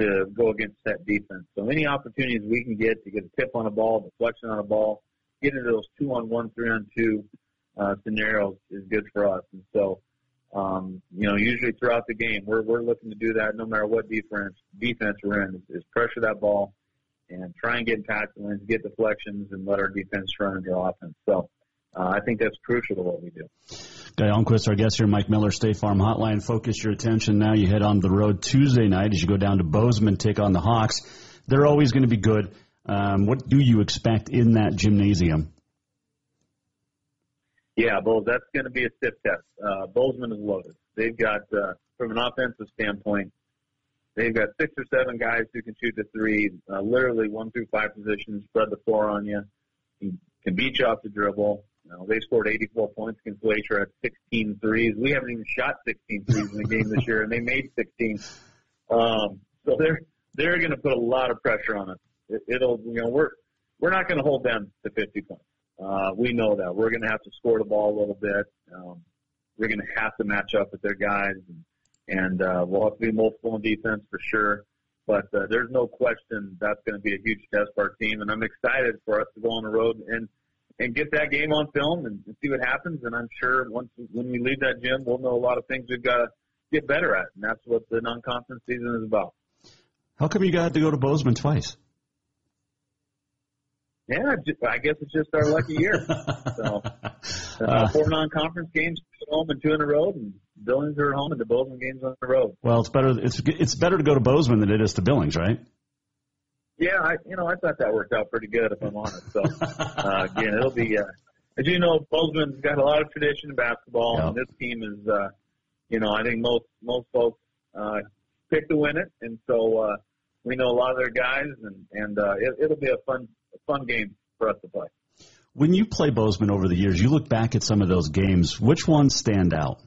to go against that defense. So any opportunities we can get to get a tip on a ball, deflection on a ball, get into those two on one, three on two uh, scenarios is good for us. And so, um, you know, usually throughout the game, we're we're looking to do that no matter what defense defense we're in. Is, pressure that ball and try and get the lanes, get deflections, and let our defense run into offense. So, uh, I think that's crucial to what we do. Guy Almquist, our guest here, Mike Miller, State Farm Hotline. Focus your attention now. You head on the road Tuesday night as you go down to Bozeman, take on the Hawks. They're always going to be good. Um, what do you expect in that gymnasium? Yeah, well, that's going to be a stiff test. Uh, Bozeman is loaded. They've got, uh, from an offensive standpoint, they've got six or seven guys who can shoot the three, uh, literally one through five positions, spread the floor on you, can, can beat you off the dribble. You know, they scored 84 points against Glacier at 16 threes. We haven't even shot 16 threes in the game this year, and they made 16. Um, so they're they're going to put a lot of pressure on us. It, it'll, you know, we're we're not going to hold them to 50 points. Uh, we know that we're going to have to score the ball a little bit. Um, we're going to have to match up with their guys, and, and uh, we'll have to be multiple in defense for sure. But uh, there's no question that's going to be a huge test for our team, and I'm excited for us to go on the road and and get that game on film and, and see what happens. And I'm sure once when we leave that gym, we'll know a lot of things we've got to get better at, and that's what the non-conference season is about. How come you got to go to Bozeman twice? Yeah, I guess it's just our lucky year. [LAUGHS] so uh, [LAUGHS] uh, four non-conference games, at home and two in a road, and Billings are at home and the Bozeman games on the road. Well, it's better. It's it's better to go to Bozeman than it is to Billings, right? Yeah, I you know I thought that worked out pretty good if I'm honest. So uh, again, it'll be uh, as you know, Bozeman's got a lot of tradition in basketball, yep. and this team is uh, you know I think most most folks uh, pick to win it, and so uh, we know a lot of their guys, and and uh, it, it'll be a fun a fun game for us to play. When you play Bozeman over the years, you look back at some of those games. Which ones stand out?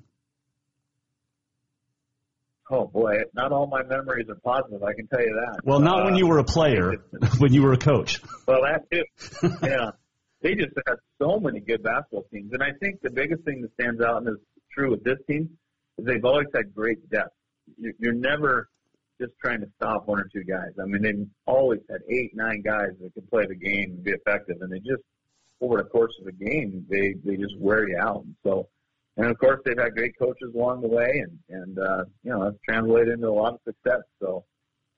Oh boy, not all my memories are positive. I can tell you that. Well, not uh, when you were a player, [LAUGHS] when you were a coach. Well, that too. [LAUGHS] yeah, they just had so many good basketball teams, and I think the biggest thing that stands out and is true with this team is they've always had great depth. You're never just trying to stop one or two guys. I mean, they've always had eight, nine guys that can play the game and be effective, and they just over the course of the game, they they just wear you out. And so and of course they've had great coaches along the way, and and uh, you know that's translated into a lot of success. So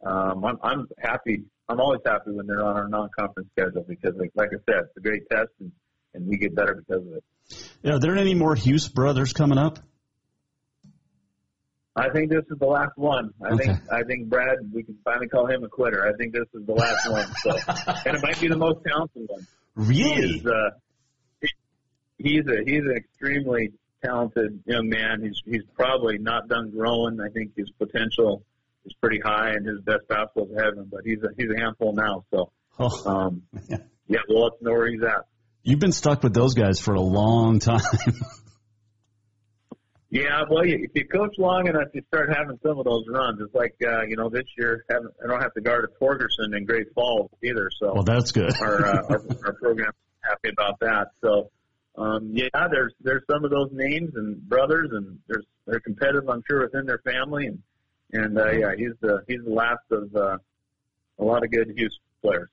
um, I'm I'm happy. I'm always happy when they're on our non-conference schedule because, like, like I said, it's a great test, and and we get better because of it. Yeah, are there any more Hughes brothers coming up? I think this is the last one. I okay. think I think Brad, we can finally call him a quitter. I think this is the last one. So, [LAUGHS] and it might be the most talented one. Really? He's, uh, he's a he's an extremely talented young man. He's he's probably not done growing. I think his potential is pretty high, and his best basketball's ahead of him. But he's a he's a handful now. So, oh, um, [LAUGHS] yeah, we'll let know where he's at. You've been stuck with those guys for a long time. [LAUGHS] yeah, well, if you coach long enough, you start having some of those runs. It's like uh, you know, this year I don't have to guard a Torgerson in Great Falls either. So, well, that's good. our, uh, our [LAUGHS] our program's happy about that. So um, yeah, there's there's some of those names and brothers, and there's they're competitive, I'm sure, within their family, and and uh, yeah, he's the he's the last of uh, a lot of good Houston players.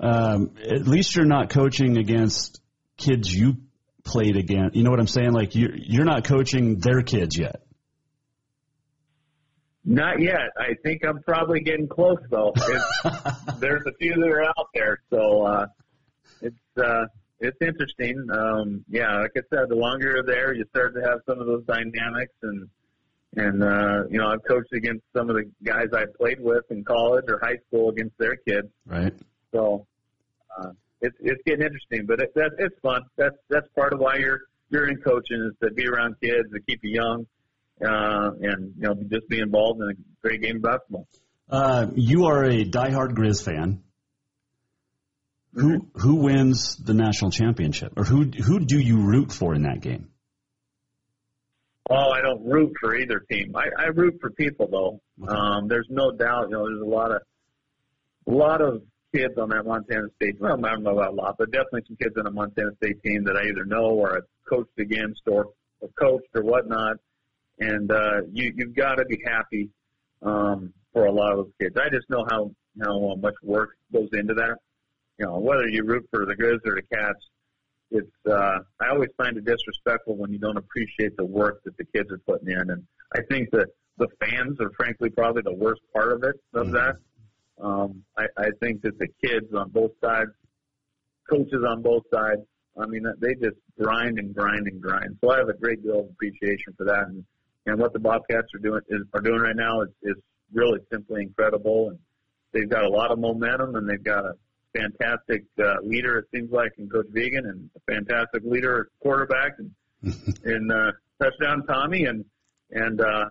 Um, at least you're not coaching against kids you played against. You know what I'm saying? Like you're you're not coaching their kids yet. Not yet. I think I'm probably getting close though. [LAUGHS] There's a few that are out there, so uh, it's uh, it's interesting. Um, yeah, like I said, the longer you're there, you start to have some of those dynamics, and and uh, you know, I've coached against some of the guys I played with in college or high school against their kids. Right. So uh, it's it's getting interesting, but it, that it's fun. That's that's part of why you're you're in coaching is to be around kids, to keep you young, uh, and you know, just be involved in a great game of basketball. Uh, you are a diehard Grizz fan. Who who wins the national championship, or who who do you root for in that game? Oh, I don't root for either team. I, I root for people though. Um, there's no doubt. You know, there's a lot of a lot of kids on that Montana State. Well, I don't know about a lot, but definitely some kids on a Montana State team that I either know or I've coached against or, or coached or whatnot. And uh, you you've got to be happy um, for a lot of those kids. I just know how how much work goes into that you know, whether you root for the Grizz or the Cats, it's uh, I always find it disrespectful when you don't appreciate the work that the kids are putting in, and I think that the fans are frankly probably the worst part of it of mm-hmm. that. Um, I, I think that the kids on both sides, coaches on both sides, I mean, they just grind and grind and grind. So I have a great deal of appreciation for that, and and what the Bobcats are doing is are doing right now is is really simply incredible, and they've got a lot of momentum, and they've got a fantastic uh, leader, it seems like, in Coach Vigen, and a fantastic leader, quarterback, and [LAUGHS] in uh, touchdown Tommy, and and uh,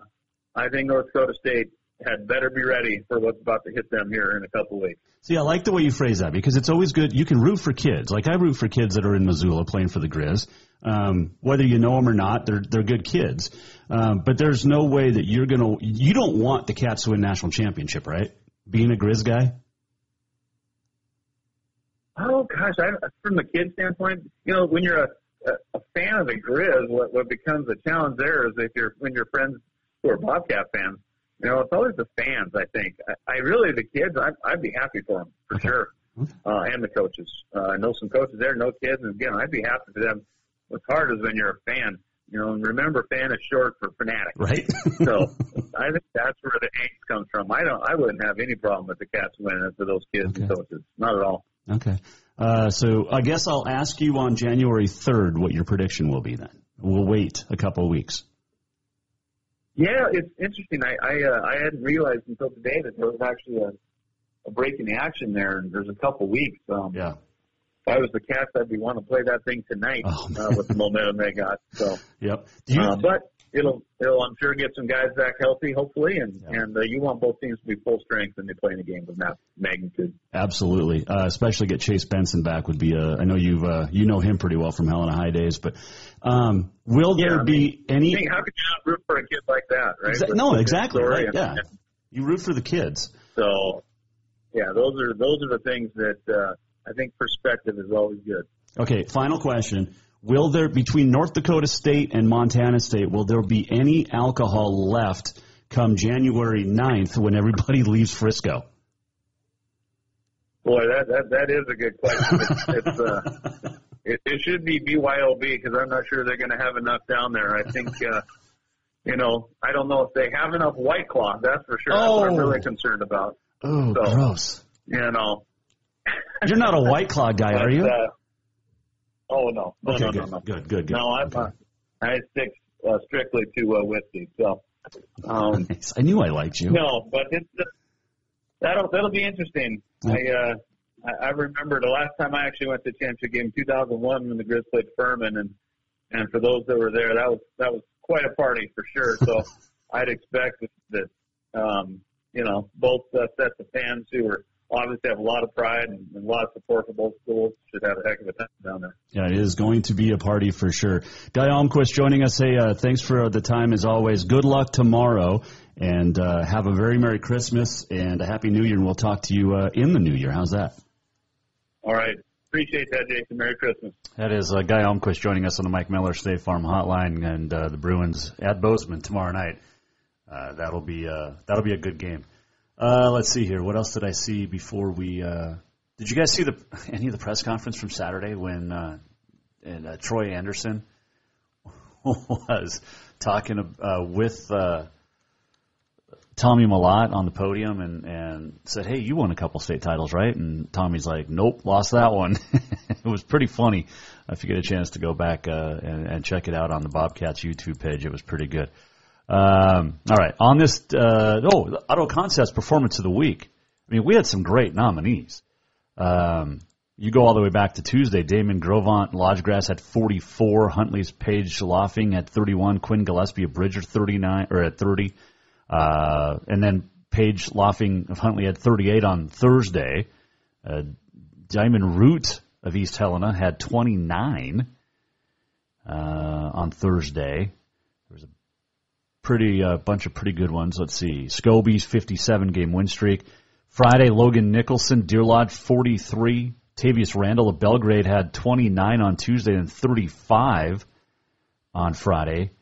I think North Dakota State had better be ready for what's about to hit them here in a couple weeks. See, I like the way you phrase that because it's always good. You can root for kids. Like I root for kids that are in Missoula playing for the Grizz. Um, whether you know them or not, they're they're good kids. Um, but there's no way that you're gonna. You don't want the Cats to win national championship, right? Being a Grizz guy. Gosh, I, from the kid standpoint, you know, when you're a, a, fan of the Grizz, what, what becomes a challenge there is if you're when you're friends who are Bobcat fans, you know, it's always the fans. I think I, I really the kids. I, I'd be happy for them for okay. sure, uh, and the coaches. Uh, I know some coaches there, no kids, and again, I'd be happy for them. What's hard is when you're a fan. You know, and remember, fan is short for fanatic. Right. [LAUGHS] so [LAUGHS] I think that's where the angst comes from. I don't. I wouldn't have any problem with the Cats winning for those kids okay. and coaches. Not at all. Okay. Uh, so I guess I'll ask you on January 3rd what your prediction will be then. We'll wait a couple of weeks. Yeah, it's interesting. I I, uh, I hadn't realized until today that there was actually a, a break in the action there, and there's a couple of weeks. Um, yeah. If I was the cast, I'd be wanting to play that thing tonight oh, uh, with the momentum they got. So. [LAUGHS] Yep. You, uh, but it'll it'll I'm sure get some guys back healthy, hopefully, and yeah. and uh, you want both teams to be full strength when they play in a game of that magnitude. Absolutely, uh, especially get Chase Benson back would be a. I know you've uh, you know him pretty well from Helena High days, but um, will yeah, there I be mean, any? I mean, how could you not root for a kid like that, right? Exa- no, exactly. Right, and, yeah, you root for the kids. So, yeah, those are those are the things that uh, I think perspective is always good. Okay, final question. Will there, between North Dakota State and Montana State, will there be any alcohol left come January 9th when everybody [LAUGHS] leaves Frisco? Boy, that that, that is a good question. It's, it's uh, [LAUGHS] it, it should be BYOB because I'm not sure they're going to have enough down there. I think, uh, you know, I don't know if they have enough White Claw. That's for sure. Oh. That's what I'm really concerned about. Oh, so, gross. You know, you're not a White Claw guy, [LAUGHS] are you? Uh, Oh no, no, okay, no, good, no, no. Good, good, good. No, I'm uh, I stick uh, strictly to uh, whiskey. So, um, [LAUGHS] nice. I knew I liked you. No, but it's uh, that'll that'll be interesting. I uh, I, I remember the last time I actually went to a championship game, 2001, when the Grizz played Furman, and and for those that were there, that was that was quite a party for sure. So [LAUGHS] I'd expect that, that um, you know both uh, sets of fans who were obviously have a lot of pride and, and a lot of support for both schools. Should have a heck of a time down there. Yeah, it is going to be a party for sure. Guy Almquist joining us. Hey, uh, thanks for the time as always. Good luck tomorrow, and uh, have a very merry Christmas and a happy New Year. And we'll talk to you uh, in the New Year. How's that? All right. Appreciate that, Jason. Merry Christmas. That is uh, Guy Almquist joining us on the Mike Miller State Farm Hotline, and uh, the Bruins at Bozeman tomorrow night. Uh, that'll be uh, that'll be a good game. Uh, let's see here. What else did I see before we? Uh, did you guys see the [LAUGHS] any of the press conference from Saturday when uh, and uh, Troy Anderson [LAUGHS] was talking uh, with uh, Tommy Mellott on the podium and and said, "Hey, you won a couple state titles, right?" And Tommy's like, "Nope, lost that one." [LAUGHS] it was pretty funny. If you get a chance to go back uh, and, and check it out on the Bobcats YouTube page, it was pretty good. Um, all right, on this, uh, oh, Auto Concepts Performance of the Week. I mean, we had some great nominees. Um, you go all the way back to Tuesday. Damon Grovant, Lodge Grass at 44. Huntley's Page Laughing at 31. Quinn Gillespie of Bridger 39 or at 30. Uh, and then Page Laughing of Huntley at 38 on Thursday. Uh, Diamond Root of East Helena had 29 uh, on Thursday. Pretty uh, bunch of pretty good ones. Let's see. Scobey's 57 game win streak. Friday, Logan Nicholson, Deer Lodge 43. Tavius Randall of Belgrade had 29 on Tuesday and 35 on Friday.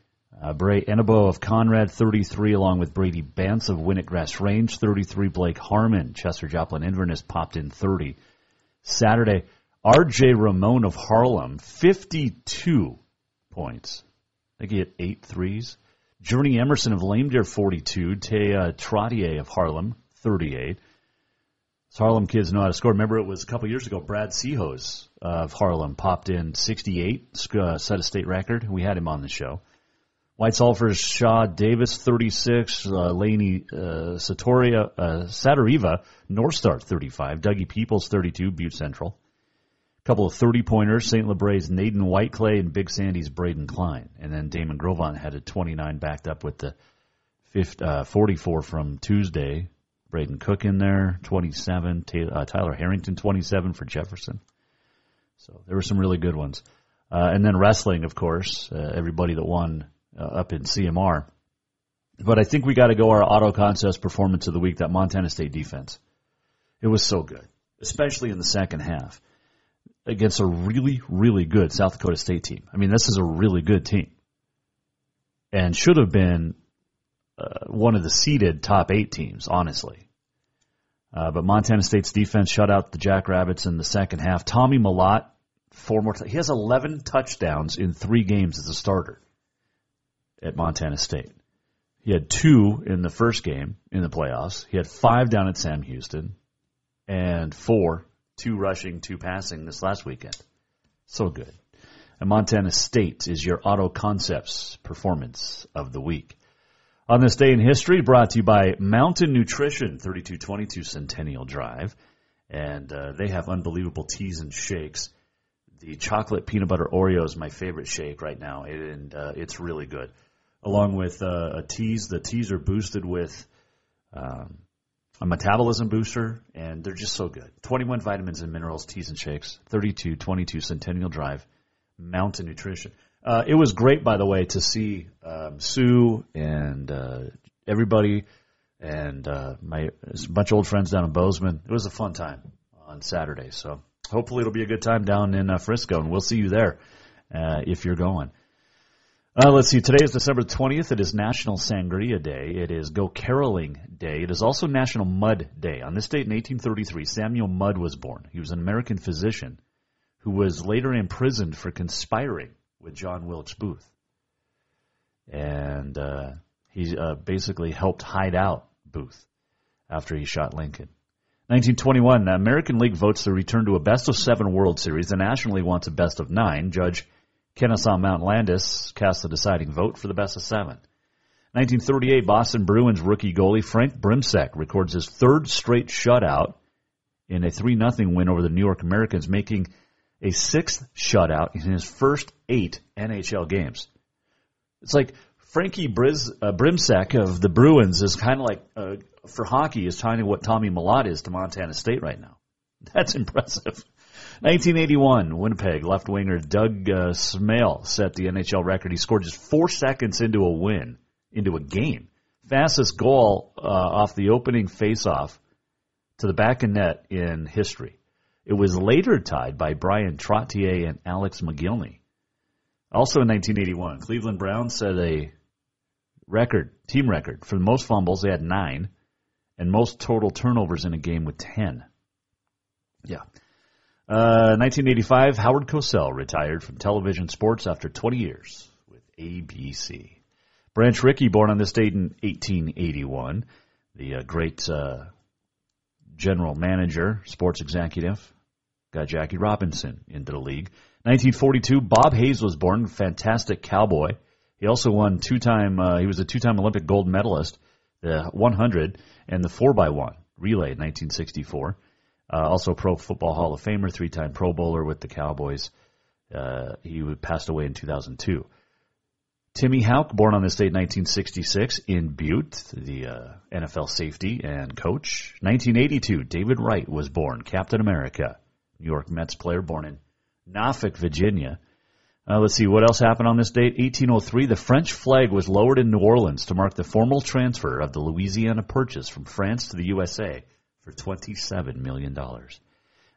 Uh, Bray Enabo of Conrad 33, along with Brady Bance of Winnett-Grass Range 33. Blake Harmon, Chester Joplin Inverness popped in 30. Saturday, R.J. Ramon of Harlem 52 points. I think he hit eight threes. Journey Emerson of Lame Deer 42. Taya Trottier of Harlem 38. So Harlem kids know how to score. Remember, it was a couple years ago. Brad Seahose of Harlem popped in 68, uh, set a state record. We had him on the show. White Sulphur's Shaw Davis 36, uh, Laney uh, Satoria uh, Satariva North Star 35, Dougie Peoples 32, Butte Central. Couple of 30 pointers, St. Labre's Naden Whiteclay and Big Sandy's Braden Klein. And then Damon Grovant had a 29 backed up with the 50, uh, 44 from Tuesday. Braden Cook in there, 27. Taylor, uh, Tyler Harrington, 27 for Jefferson. So there were some really good ones. Uh, and then wrestling, of course, uh, everybody that won uh, up in CMR. But I think we got to go our Auto Concepts performance of the week, that Montana State defense. It was so good, especially in the second half against a really, really good South Dakota State team. I mean, this is a really good team and should have been uh, one of the seeded top eight teams, honestly. Uh, but Montana State's defense shut out the Jackrabbits in the second half. Tommy Mellott, four more. T- he has 11 touchdowns in three games as a starter at Montana State. He had two in the first game in the playoffs. He had five down at Sam Houston, and four, two rushing, two passing this last weekend. So good. And Montana State is your Auto Concepts performance of the week. On this day in history, brought to you by Mountain Nutrition, 3222 Centennial Drive. And uh, they have unbelievable teas and shakes. The chocolate peanut butter Oreo is my favorite shake right now, and uh, it's really good. Along with uh, a teas, the teas are boosted with um, a metabolism booster, and they're just so good. 21 vitamins and minerals, teas and shakes, 3222 Centennial Drive, Mountain Nutrition. Uh, it was great, by the way, to see um, Sue and uh, everybody and uh, my a bunch of old friends down in Bozeman. It was a fun time on Saturday. So hopefully it'll be a good time down in uh, Frisco, and we'll see you there uh, if you're going. Uh, let's see. Today is December 20th. It is National Sangria Day. It is Go Caroling Day. It is also National Mud Day. On this date in 1833, Samuel Mudd was born. He was an American physician who was later imprisoned for conspiring with John Wilkes Booth. And uh, he uh, basically helped hide out Booth after he shot Lincoln. 1921, the American League votes to return to a best of seven World Series. The National League wants a best of nine. Judge Kenesaw Mount Landis cast the deciding vote for the best of seven. 1938, Boston Bruins rookie goalie Frank Brimsek records his third straight shutout in a 3 0 win over the New York Americans, making a sixth shutout in his first eight NHL games. It's like Frankie Briz, uh, Brimsek of the Bruins is kind of like, uh, for hockey, is kind of what Tommy Mellott is to Montana State right now. [LAUGHS] That's impressive. 1981, Winnipeg left winger Doug uh, Smail set the NHL record. He scored just four seconds into a win, into a game. Fastest goal uh, off the opening faceoff to the back of net in history. It was later tied by Bryan Trottier and Alex Mogilny. Also in 1981, Cleveland Browns set a record, team record, for the most fumbles. They had nine, and most total turnovers in a game with 10. Yeah. Uh, 1985, Howard Cosell retired from television sports after 20 years with ABC. Branch Rickey, born on this date in 1881, the uh, great uh, general manager, sports executive, got Jackie Robinson into the league. 1942, Bob Hayes was born, fantastic cowboy. He also won two-time. Uh, he was a two-time Olympic gold medalist, the 100 and the 4x1 relay in 1964. Uh, also, Pro Football Hall of Famer, three-time Pro Bowler with the Cowboys. Uh, he passed away in 2002. Timmy Hauck, born on this date, 1966, in Butte, the uh, NFL safety and coach. 1982, David Wright was born, Captain America, New York Mets player, born in Norfolk, Virginia. Uh, let's see, what else happened on this date? 1803, the French flag was lowered in New Orleans to mark the formal transfer of the Louisiana Purchase from France to the USA for $27 million.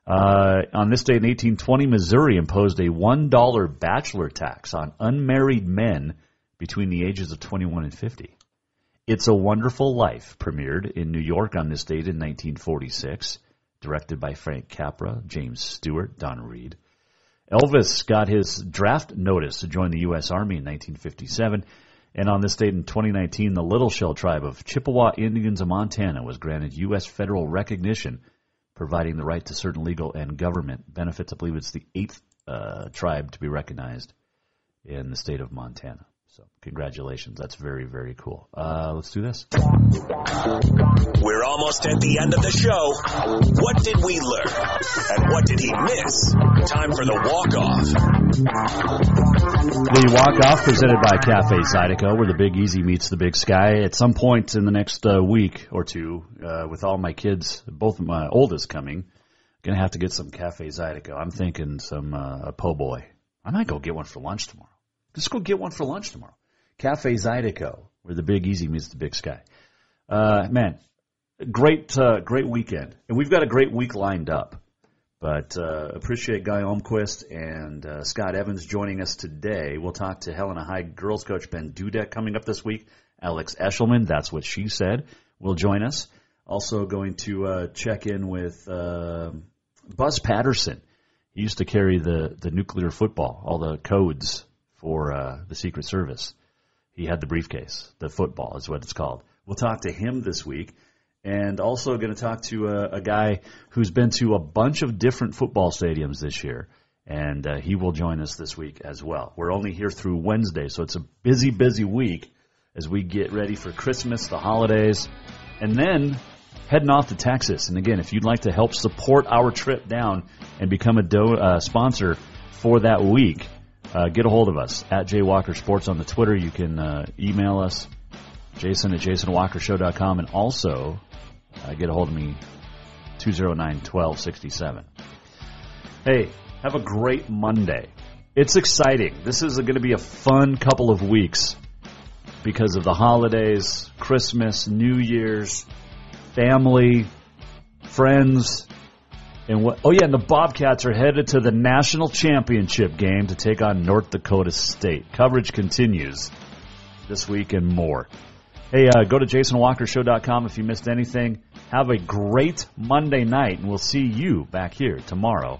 Uh, on this date in 1820, Missouri imposed a $1 bachelor tax on unmarried men between the ages of 21 and 50. It's a Wonderful Life premiered in New York on this date in 1946, directed by Frank Capra, James Stewart, Donna Reed. Elvis got his draft notice to join the U.S. Army in 1957, and on this date in 2019, the Little Shell tribe of Chippewa Indians of Montana was granted U.S. federal recognition, providing the right to certain legal and government benefits. I believe it's the eighth uh, tribe to be recognized in the state of Montana. So, congratulations. That's very, very cool. Uh, let's do this. We're almost at the end of the show. What did we learn? And what did he miss? Time for the walk off. The walk off presented by Cafe Zydeco, where the Big Easy meets the Big Sky. At some point in the next uh, week or two, uh, with all my kids, both of my oldest coming, gonna have to get some Cafe Zydeco. I'm thinking some uh, a po' boy. I might go get one for lunch tomorrow. Let's go get one for lunch tomorrow. Cafe Zydeco, where the Big Easy meets the Big Sky. Uh, man, great, uh, great weekend, and we've got a great week lined up. But uh, appreciate Guy Almquist and uh, Scott Evans joining us today. We'll talk to Helena High girls coach Ben Dudek coming up this week. Alex Eshelman, that's what she said, will join us. Also going to uh, check in with uh, Buzz Patterson. He used to carry the the nuclear football, all the codes for uh, the Secret Service. He had the briefcase. The football is what it's called. We'll talk to him this week. And also going to talk to a, a guy who's been to a bunch of different football stadiums this year. And uh, he will join us this week as well. We're only here through Wednesday, so it's a busy, busy week as we get ready for Christmas, the holidays, and then heading off to Texas. And again, if you'd like to help support our trip down and become a do- uh, sponsor for that week, uh, get a hold of us at J Walker Sports on the Twitter. You can uh, email us, jason at jasonwalkershow.com, and also uh, get a hold of me, 209-1267. Hey, have a great Monday. It's exciting. This is going to be a fun couple of weeks because of the holidays, Christmas, New Year's, family, friends, and what? Oh yeah, and the Bobcats are headed to the national championship game to take on North Dakota State. Coverage continues this week and more. Hey, uh, go to jasonwalkershow.com if you missed anything. Have a great Monday night, and we'll see you back here tomorrow